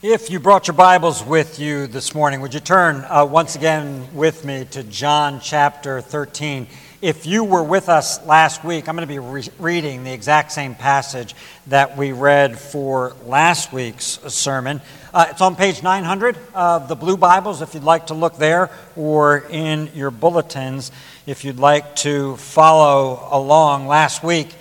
If you brought your Bibles with you this morning, would you turn uh, once again with me to John chapter 13? If you were with us last week, I'm going to be re- reading the exact same passage that we read for last week's sermon. Uh, it's on page 900 of the Blue Bibles if you'd like to look there, or in your bulletins if you'd like to follow along. Last week,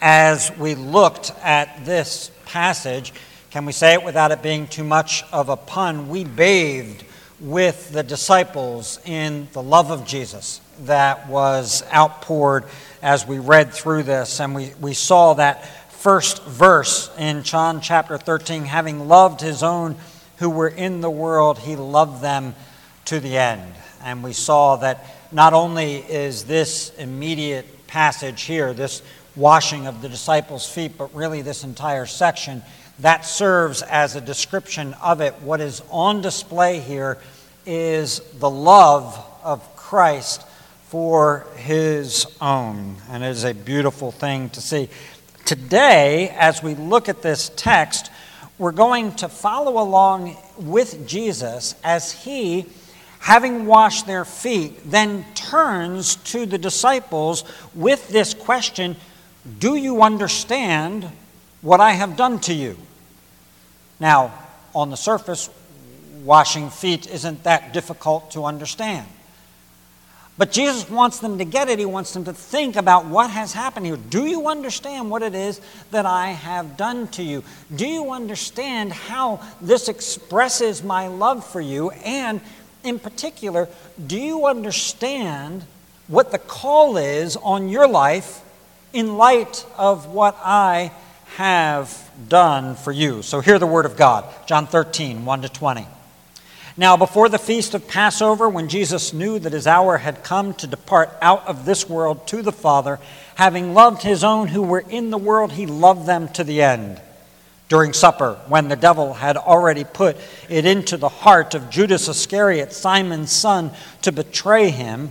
as we looked at this passage, can we say it without it being too much of a pun? We bathed with the disciples in the love of Jesus that was outpoured as we read through this. And we, we saw that first verse in John chapter 13 having loved his own who were in the world, he loved them to the end. And we saw that not only is this immediate passage here, this washing of the disciples' feet, but really this entire section that serves as a description of it. What is on display here is the love of Christ for his own. And it is a beautiful thing to see. Today, as we look at this text, we're going to follow along with Jesus as he, having washed their feet, then turns to the disciples with this question Do you understand what I have done to you? Now, on the surface, washing feet isn't that difficult to understand. But Jesus wants them to get it. He wants them to think about what has happened here. Do you understand what it is that I have done to you? Do you understand how this expresses my love for you? And in particular, do you understand what the call is on your life in light of what I have done for you. So hear the word of God. John 13, 1 to 20. Now, before the feast of Passover, when Jesus knew that his hour had come to depart out of this world to the Father, having loved his own who were in the world, he loved them to the end. During supper, when the devil had already put it into the heart of Judas Iscariot, Simon's son, to betray him,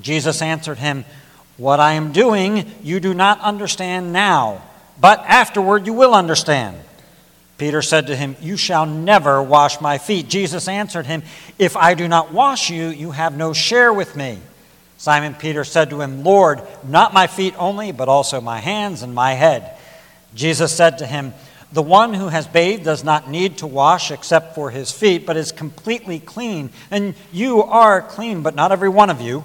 Jesus answered him, What I am doing you do not understand now, but afterward you will understand. Peter said to him, You shall never wash my feet. Jesus answered him, If I do not wash you, you have no share with me. Simon Peter said to him, Lord, not my feet only, but also my hands and my head. Jesus said to him, The one who has bathed does not need to wash except for his feet, but is completely clean. And you are clean, but not every one of you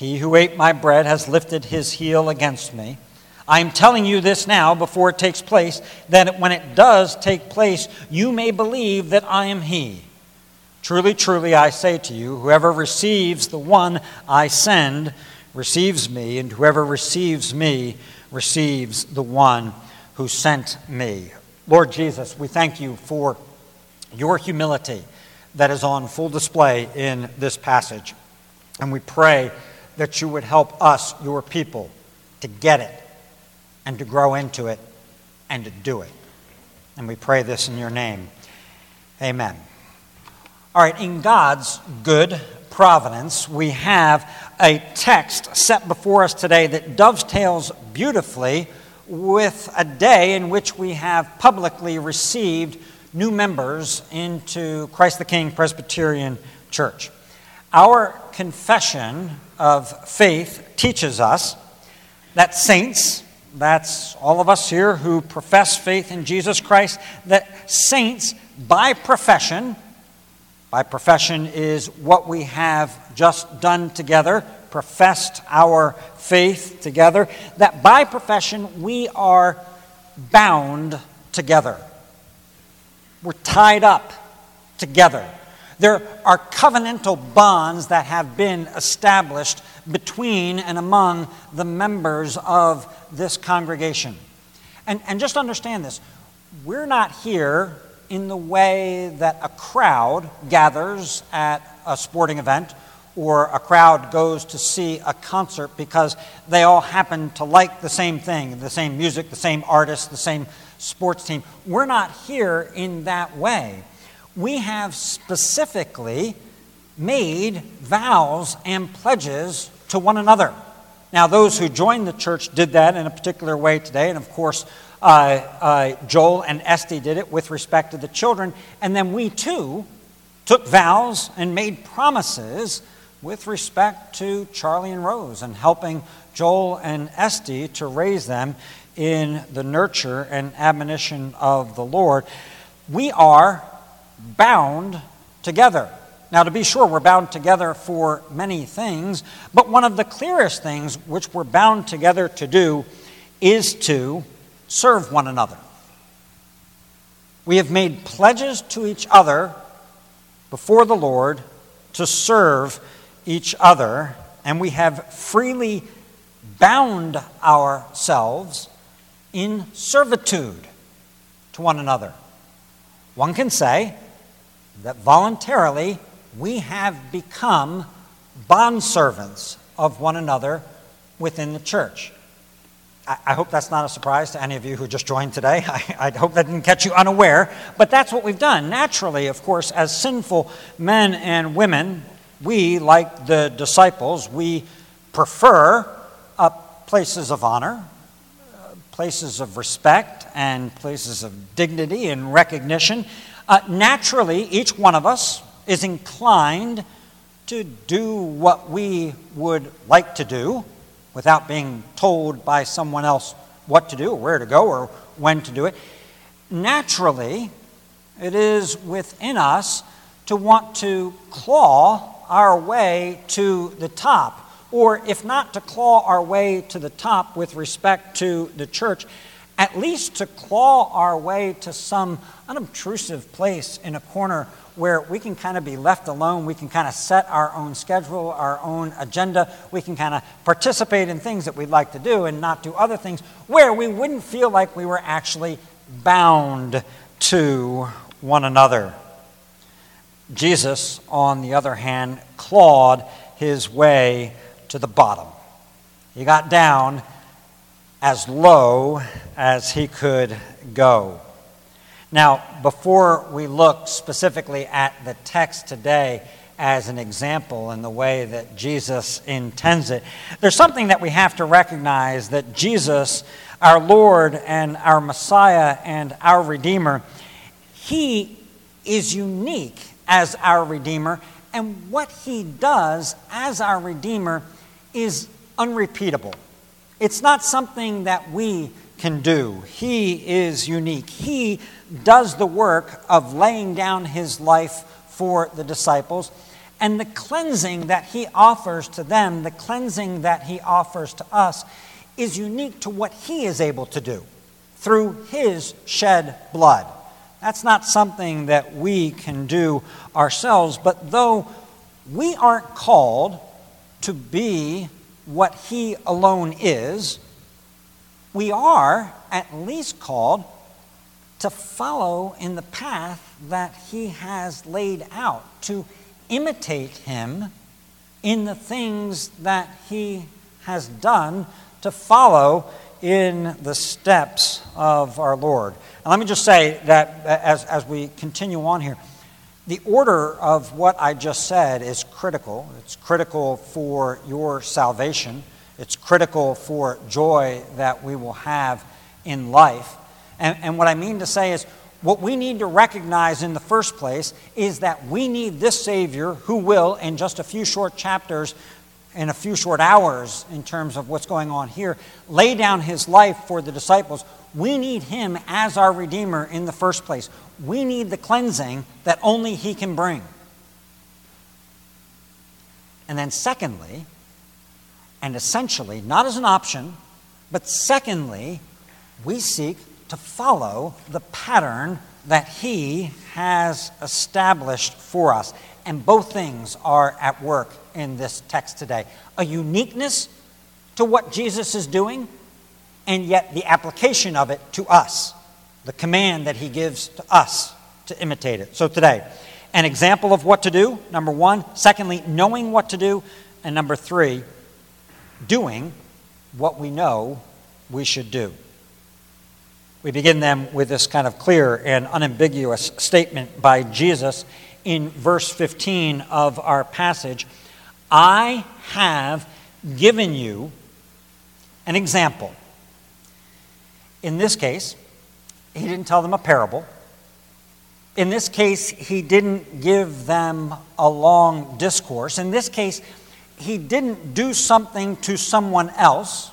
He who ate my bread has lifted his heel against me. I am telling you this now before it takes place, that when it does take place, you may believe that I am he. Truly, truly, I say to you, whoever receives the one I send receives me, and whoever receives me receives the one who sent me. Lord Jesus, we thank you for your humility that is on full display in this passage. And we pray that you would help us, your people, to get it and to grow into it and to do it. And we pray this in your name. Amen. All right, in God's good providence, we have a text set before us today that dovetails beautifully with a day in which we have publicly received new members into Christ the King Presbyterian Church. Our confession of faith teaches us that saints, that's all of us here who profess faith in Jesus Christ, that saints by profession, by profession is what we have just done together, professed our faith together, that by profession we are bound together. We're tied up together. There are covenantal bonds that have been established between and among the members of this congregation. And, and just understand this we're not here in the way that a crowd gathers at a sporting event or a crowd goes to see a concert because they all happen to like the same thing the same music, the same artist, the same sports team. We're not here in that way. We have specifically made vows and pledges to one another. Now, those who joined the church did that in a particular way today, and of course, uh, uh, Joel and Esty did it with respect to the children, and then we too took vows and made promises with respect to Charlie and Rose and helping Joel and Esty to raise them in the nurture and admonition of the Lord. We are bound together. Now, to be sure, we're bound together for many things, but one of the clearest things which we're bound together to do is to serve one another. We have made pledges to each other before the Lord to serve each other, and we have freely bound ourselves in servitude to one another. One can say that voluntarily we have become bondservants of one another within the church. I, hope that's not a surprise to any of you who just joined today. I, I hope that didn't catch you unaware, but that's what we've done. Naturally, of course, as sinful men and women, we, like the disciples, we prefer uh, places of honor, uh, places of respect, and places of dignity and recognition. Uh, naturally, each one of us is inclined to do what we would like to do without being told by someone else what to do, or where to go, or when to do it. Naturally, it is within us to want to claw our way to the top, or if not to claw our way to the top with respect to the church, at least to claw our way to some unobtrusive place in a corner where we can kind of be left alone. We can kind of set our own schedule, our own agenda. We can kind of participate in things that we'd like to do and not do other things where we wouldn't feel like we were actually bound to one another. Jesus, on the other hand, clawed his way to the bottom. He got down as low as he could go. Now, before we look specifically at the text today as an example in the way that Jesus intends it, there's something that we have to recognize that Jesus, our Lord and our Messiah and our Redeemer, He is unique as our Redeemer, and what He does as our Redeemer is unrepeatable. It's not something that we can do. He is unique. He does the work of laying down his life for the disciples. And the cleansing that he offers to them, the cleansing that he offers to us, is unique to what he is able to do through his shed blood. That's not something that we can do ourselves, but though we aren't called to be what he alone is, we are at least called to follow in the path that he has laid out, to imitate him in the things that he has done, to follow in the steps of our Lord. And let me just say that as, as we continue on here, the order of what I just said is critical. It's critical for your salvation. It's critical for joy that we will have in life. And, and what I mean to say is, what we need to recognize in the first place is that we need this Savior who will, in just a few short chapters, in a few short hours, in terms of what's going on here, lay down his life for the disciples. We need him as our Redeemer in the first place. We need the cleansing that only he can bring. And then, secondly, and essentially, not as an option, but secondly, we seek to follow the pattern that He has established for us. And both things are at work in this text today a uniqueness to what Jesus is doing, and yet the application of it to us, the command that He gives to us to imitate it. So today, an example of what to do, number one. Secondly, knowing what to do. And number three, doing what we know we should do. We begin them with this kind of clear and unambiguous statement by Jesus in verse 15 of our passage I have given you an example. In this case, he didn't tell them a parable. In this case, he didn't give them a long discourse. In this case, he didn't do something to someone else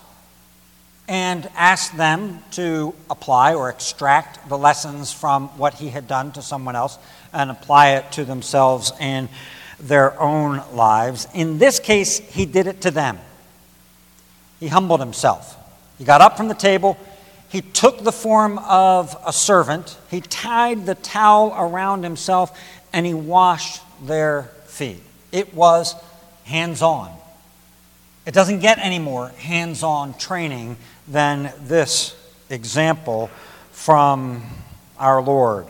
and ask them to apply or extract the lessons from what he had done to someone else and apply it to themselves in their own lives. In this case, he did it to them. He humbled himself. He got up from the table. He took the form of a servant. He tied the towel around himself and he washed their feet. It was hands on. It doesn't get any more hands on training than this example from our Lord.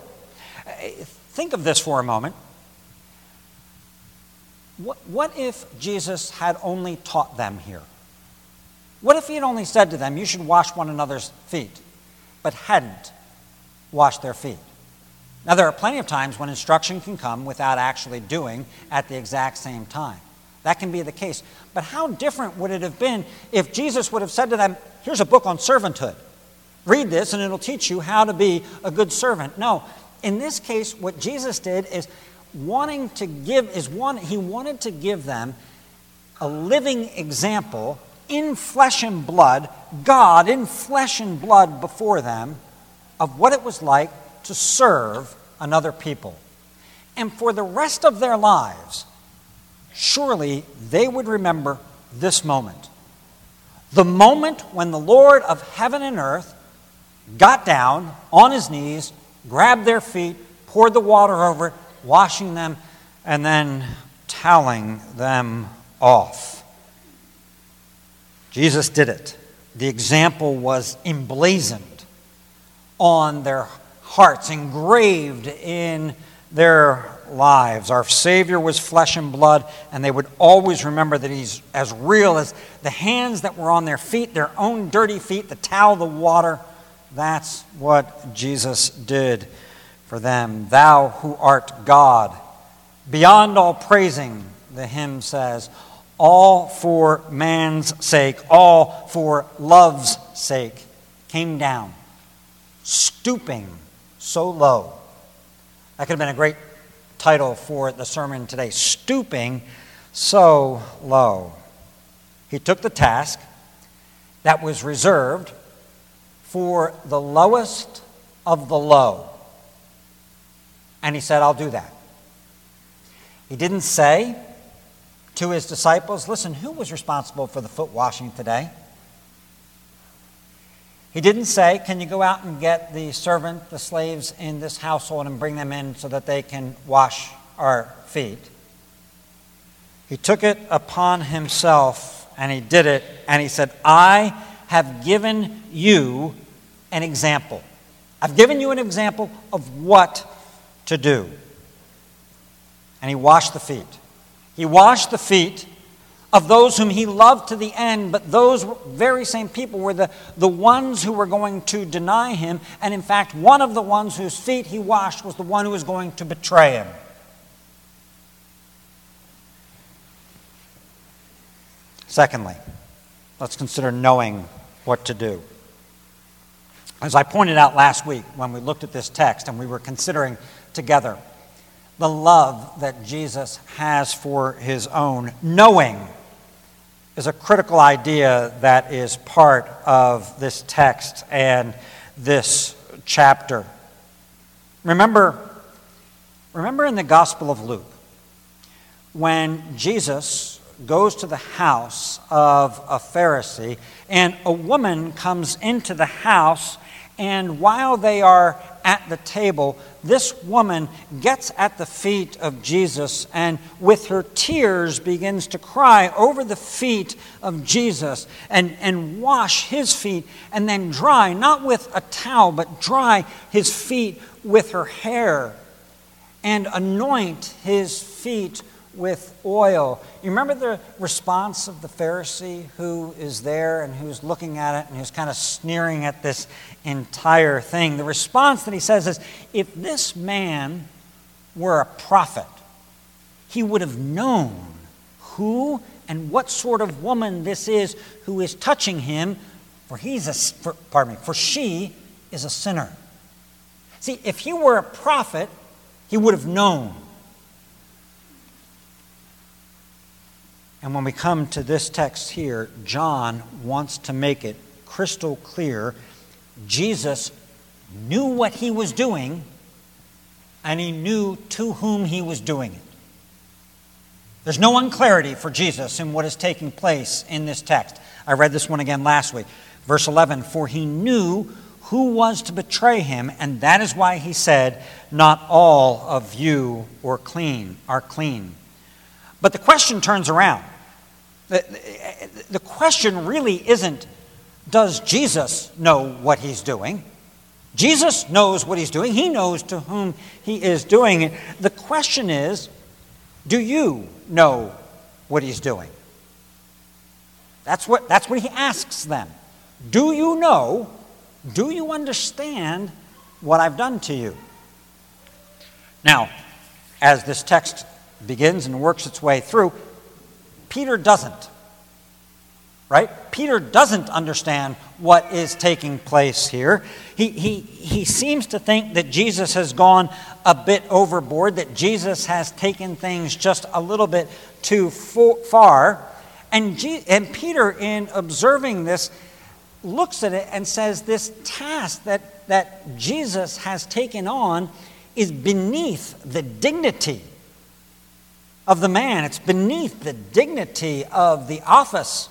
Think of this for a moment. What, what if Jesus had only taught them here? What if he had only said to them, You should wash one another's feet, but hadn't washed their feet? Now, there are plenty of times when instruction can come without actually doing at the exact same time. That can be the case. But how different would it have been if Jesus would have said to them, Here's a book on servanthood. Read this and it'll teach you how to be a good servant. No, in this case, what Jesus did is wanting to give, is one, he wanted to give them a living example in flesh and blood, God in flesh and blood before them, of what it was like to serve another people. And for the rest of their lives, surely they would remember this moment. The moment when the Lord of heaven and earth got down on his knees, grabbed their feet, poured the water over washing them, and then toweling them off. Jesus did it. The example was emblazoned on their hearts, engraved in their lives. Our Savior was flesh and blood, and they would always remember that He's as real as the hands that were on their feet, their own dirty feet, the towel, the water. That's what Jesus did for them. Thou who art God, beyond all praising, the hymn says, all for man's sake, all for love's sake, came down, stooping so low. That could have been a great title for the sermon today Stooping So Low. He took the task that was reserved for the lowest of the low. And he said, I'll do that. He didn't say to his disciples, Listen, who was responsible for the foot washing today? He didn't say, Can you go out and get the servant, the slaves in this household, and bring them in so that they can wash our feet? He took it upon himself and he did it, and he said, I have given you an example. I've given you an example of what to do. And he washed the feet. He washed the feet of those whom he loved to the end, but those very same people were the, the ones who were going to deny him. And in fact, one of the ones whose feet he washed was the one who was going to betray him. Secondly, let's consider knowing what to do. As I pointed out last week when we looked at this text and we were considering together the love that Jesus has for his own, knowing is a critical idea that is part of this text and this chapter. Remember, remember in the Gospel of Luke, when Jesus goes to the house of a Pharisee, and a woman comes into the house, and while they are at the table, this woman gets at the feet of Jesus and with her tears begins to cry over the feet of Jesus and, and wash his feet and then dry, not with a towel, but dry his feet with her hair and anoint his feet with oil. You remember the response of the Pharisee who is there and who's looking at it and who's kind of sneering at this entire thing? The response that he says is if this man were a prophet, he would have known who and what sort of woman this is who is touching him, for he's a for, pardon me, for she is a sinner. See, if he were a prophet, he would have known And when we come to this text here, John wants to make it crystal clear Jesus knew what he was doing, and he knew to whom he was doing it. There's no unclarity for Jesus in what is taking place in this text. I read this one again last week. Verse 11 For he knew who was to betray him, and that is why he said, Not all of you are clean, are clean. But the question turns around. The, the question really isn't does Jesus know what he's doing? Jesus knows what he's doing, he knows to whom he is doing it. The question is do you know what he's doing? That's what, that's what he asks them. Do you know? Do you understand what I've done to you? Now, as this text begins and works its way through, Peter doesn't. Right? Peter doesn't understand what is taking place here. He, he, he seems to think that Jesus has gone a bit overboard, that Jesus has taken things just a little bit too far. And, and Peter, in observing this, looks at it and says this task that, that Jesus has taken on is beneath the dignity of the man. It's beneath the dignity of the office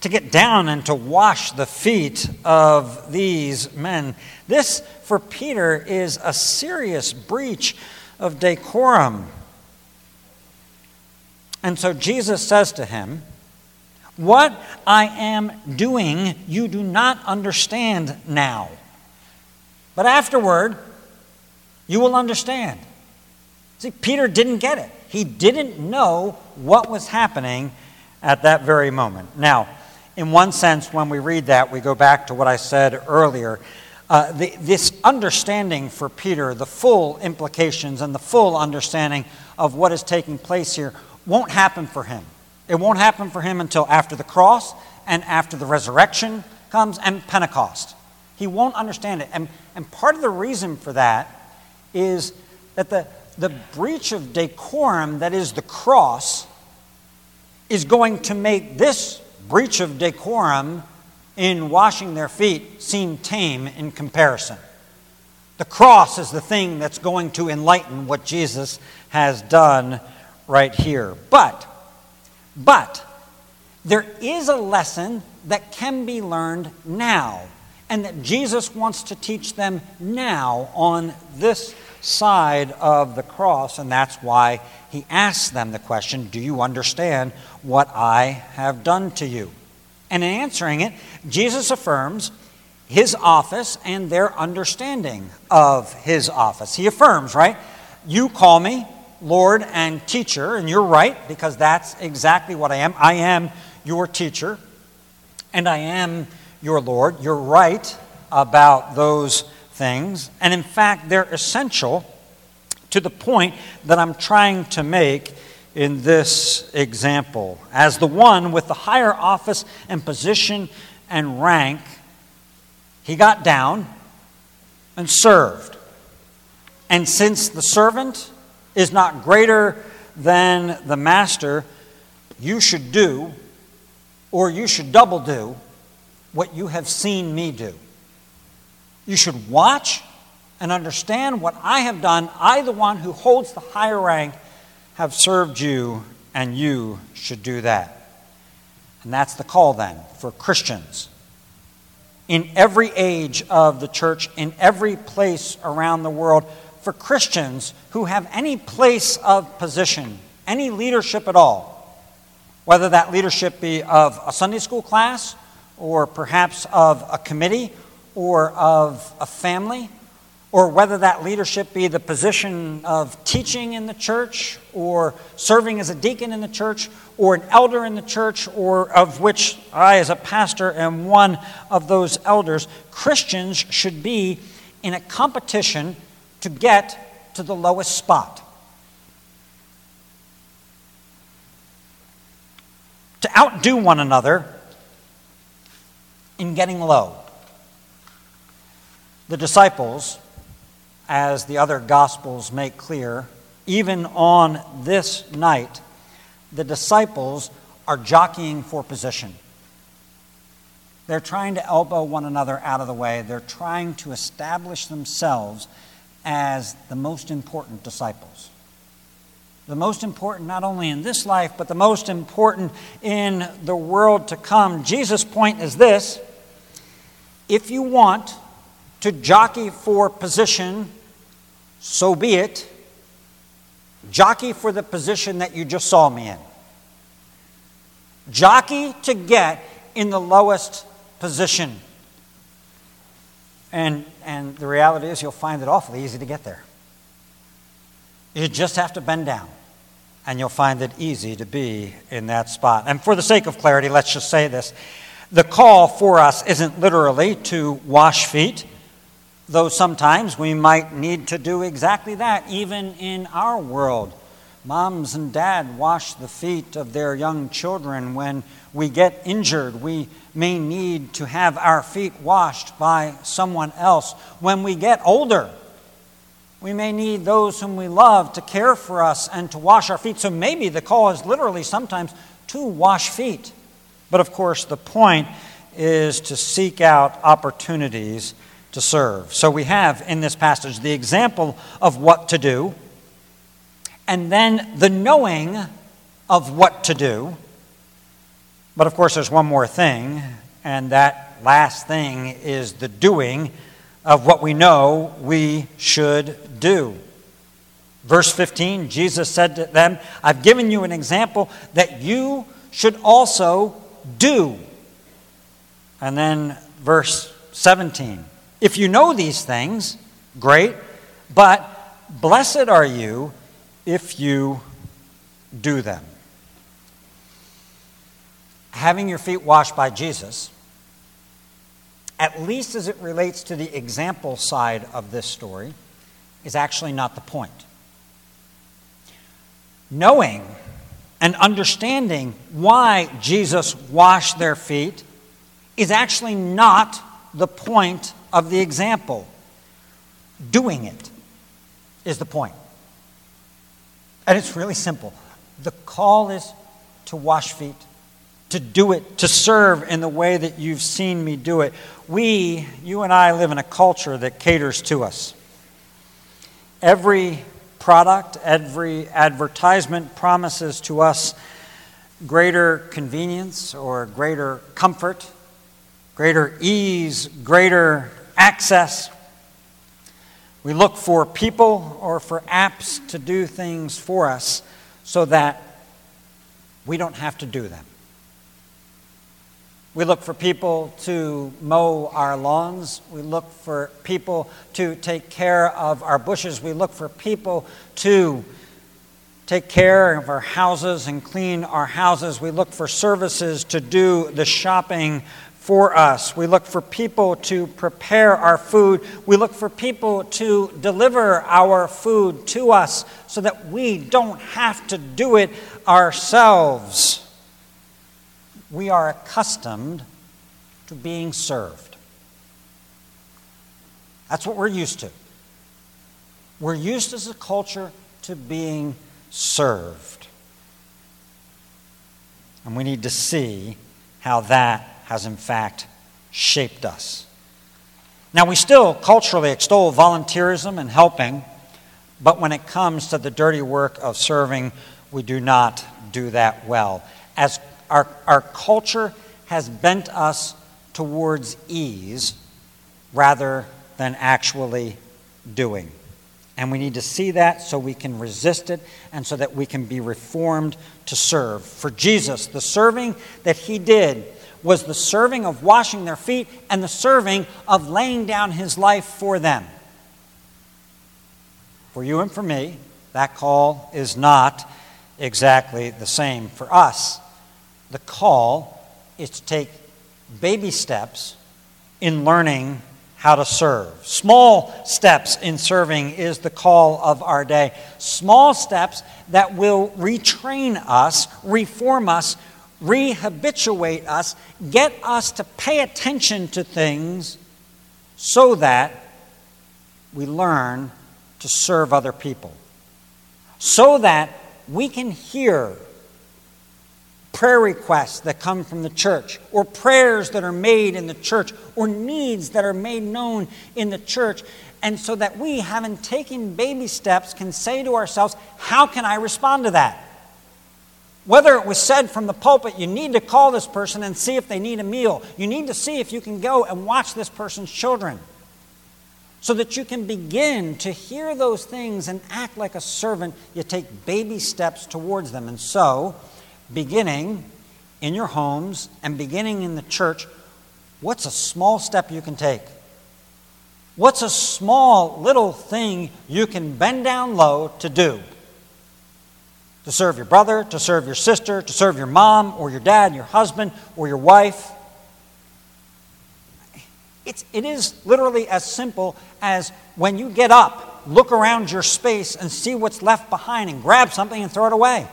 to get down and to wash the feet of these men. This, for Peter, is a serious breach of decorum. And so Jesus says to him, What I am doing, you do not understand now. But afterward, you will understand. See, Peter didn't get it. He didn't know what was happening at that very moment. Now, in one sense, when we read that, we go back to what I said earlier. Uh, the, this understanding for Peter, the full implications and the full understanding of what is taking place here, won't happen for him. It won't happen for him until after the cross and after the resurrection comes and Pentecost. He won't understand it. And, and part of the reason for that is that the, the breach of decorum, that is the cross, is going to make this breach of decorum in washing their feet seem tame in comparison. The cross is the thing that's going to enlighten what Jesus has done right here. But, but, there is a lesson that can be learned now, and that Jesus wants to teach them now on this side of the cross, and that's why he asks them the question Do you understand what I have done to you? And in answering it, Jesus affirms his office and their understanding of his office. He affirms, right? You call me Lord and teacher, and you're right, because that's exactly what I am. I am your teacher, and I am your Lord. You're right about those things. And in fact, they're essential to the point that I'm trying to make in this example. As the one with the higher office and position and rank, he got down and served. And since the servant is not greater than the master, you should do, or you should double do, what you have seen me do. You should watch and understand what I have done. I, the one who holds the higher rank, have served you, and you should do that. And that's the call then for Christians in every age of the church, in every place around the world, for Christians who have any place of position, any leadership at all, whether that leadership be of a Sunday school class, or perhaps of a committee, or of a family, or whether that leadership be the position of teaching in the church, or serving as a deacon in the church, or an elder in the church, or of which I, as a pastor, am one of those elders, Christians should be in a competition to get to the lowest spot. To outdo one another in getting low. The disciples as the other Gospels make clear, even on this night, the disciples are jockeying for position. They're trying to elbow one another out of the way. They're trying to establish themselves as the most important disciples. The most important not only in this life, but the most important in the world to come. Jesus' point is this if you want to jockey for position, so be it. Jockey for the position that you just saw me in. Jockey to get in the lowest position. And, and the reality is, you'll find it awfully easy to get there. You just have to bend down, and you'll find it easy to be in that spot. And for the sake of clarity, let's just say this the call for us isn't literally to wash feet, though sometimes we might need to do exactly that, even in our world. Moms and dad wash the feet of their young children. When we get injured, we may need to have our feet washed by someone else. When we get older, we may need those whom we love to care for us and to wash our feet. So maybe the call is literally sometimes to wash feet. But of course, the point is to seek out opportunities to serve. So we have in this passage the example of what to do, and then the knowing of what to do. But of course, there's one more thing, and that last thing is the doing of what we know we should do. Verse 15, Jesus said to them, I've given you an example that you should also do. And then verse 17, if you know these things, great, but blessed are you if you do them. Having your feet washed by Jesus, at least as it relates to the example side of this story, is actually not the point. Knowing and understanding why Jesus washed their feet is actually not the point of the example. Doing it is the point. And it's really simple. The call is to wash feet, to do it, to serve in the way that you've seen me do it. We, you and I, live in a culture that caters to us. Every product, every advertisement promises to us greater convenience or greater comfort, greater ease, greater access. We look for people or for apps to do things for us so that we don't have to do them. We look for people to mow our lawns. We look for people to take care of our bushes. We look for people to take care of our houses and clean our houses. We look for services to do the shopping for us. We look for people to prepare our food. We look for people to deliver our food to us so that we don't have to do it ourselves. We are accustomed to being served. That's what we're used to. We're used as a culture to being served. And we need to see how that has in fact shaped us. Now, we still culturally extol volunteerism and helping, but when it comes to the dirty work of serving, we do not do that well. As our, our culture has bent us towards ease rather than actually doing. And we need to see that so we can resist it and so that we can be reformed to serve. For Jesus, the serving that he did was the serving of washing their feet and the serving of laying down his life for them. For you and for me, that call is not exactly the same. For us, the call is to take baby steps in learning how to serve. Small steps in serving is the call of our day. Small steps that will retrain us, reform us rehabituate us, get us to pay attention to things so that we learn to serve other people. So that we can hear prayer requests that come from the church, or prayers that are made in the church, or needs that are made known in the church. And so that we, having taken baby steps, can say to ourselves, How can I respond to that? Whether it was said from the pulpit, you need to call this person and see if they need a meal. You need to see if you can go and watch this person's children. So that you can begin to hear those things and act like a servant, you take baby steps towards them. And so, beginning in your homes and beginning in the church, what's a small step you can take? What's a small little thing you can bend down low to do? To serve your brother, to serve your sister, to serve your mom or your dad, your husband or your wife. It's, it is literally as simple as when you get up, look around your space and see what's left behind and grab something and throw it away.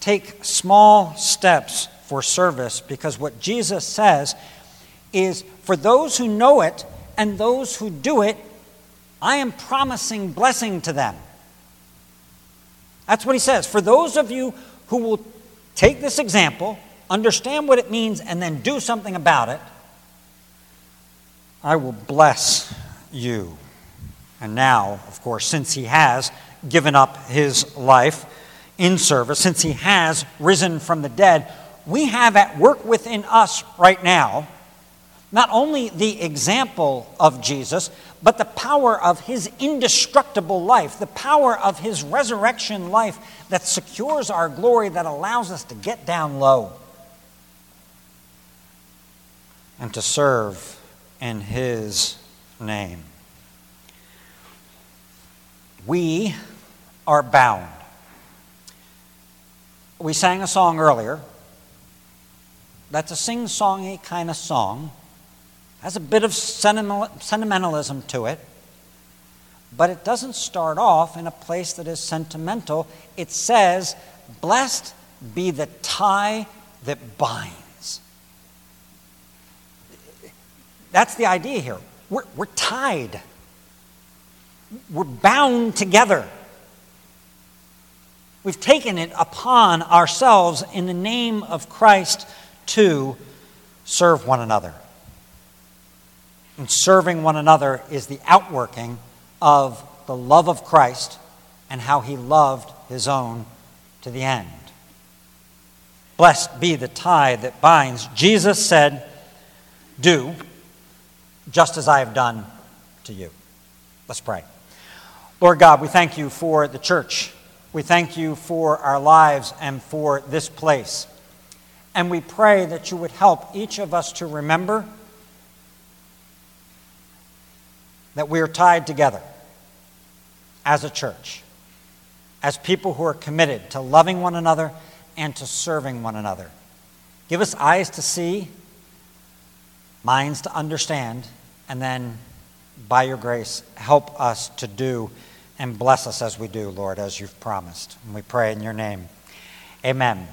Take small steps for service because what Jesus says is for those who know it and those who do it, I am promising blessing to them. That's what he says. For those of you who will take this example, understand what it means, and then do something about it, I will bless you. And now, of course, since he has given up his life in service, since he has risen from the dead, we have at work within us right now not only the example of Jesus, but the power of his indestructible life, the power of his resurrection life that secures our glory, that allows us to get down low and to serve in his name. We are bound. We sang a song earlier. That's a sing songy kind of song has a bit of sentimentalism to it, but it doesn't start off in a place that is sentimental. It says, Blessed be the tie that binds. That's the idea here. We're, we're tied, we're bound together. We've taken it upon ourselves in the name of Christ to serve one another and serving one another is the outworking of the love of Christ and how he loved his own to the end. Blessed be the tie that binds. Jesus said, Do just as I have done to you. Let's pray. Lord God, we thank you for the church. We thank you for our lives and for this place. And we pray that you would help each of us to remember that we are tied together as a church, as people who are committed to loving one another and to serving one another. Give us eyes to see minds to understand, and then by your grace, help us to do and bless us as we do, Lord, as you've promised. And we pray in your name. Amen.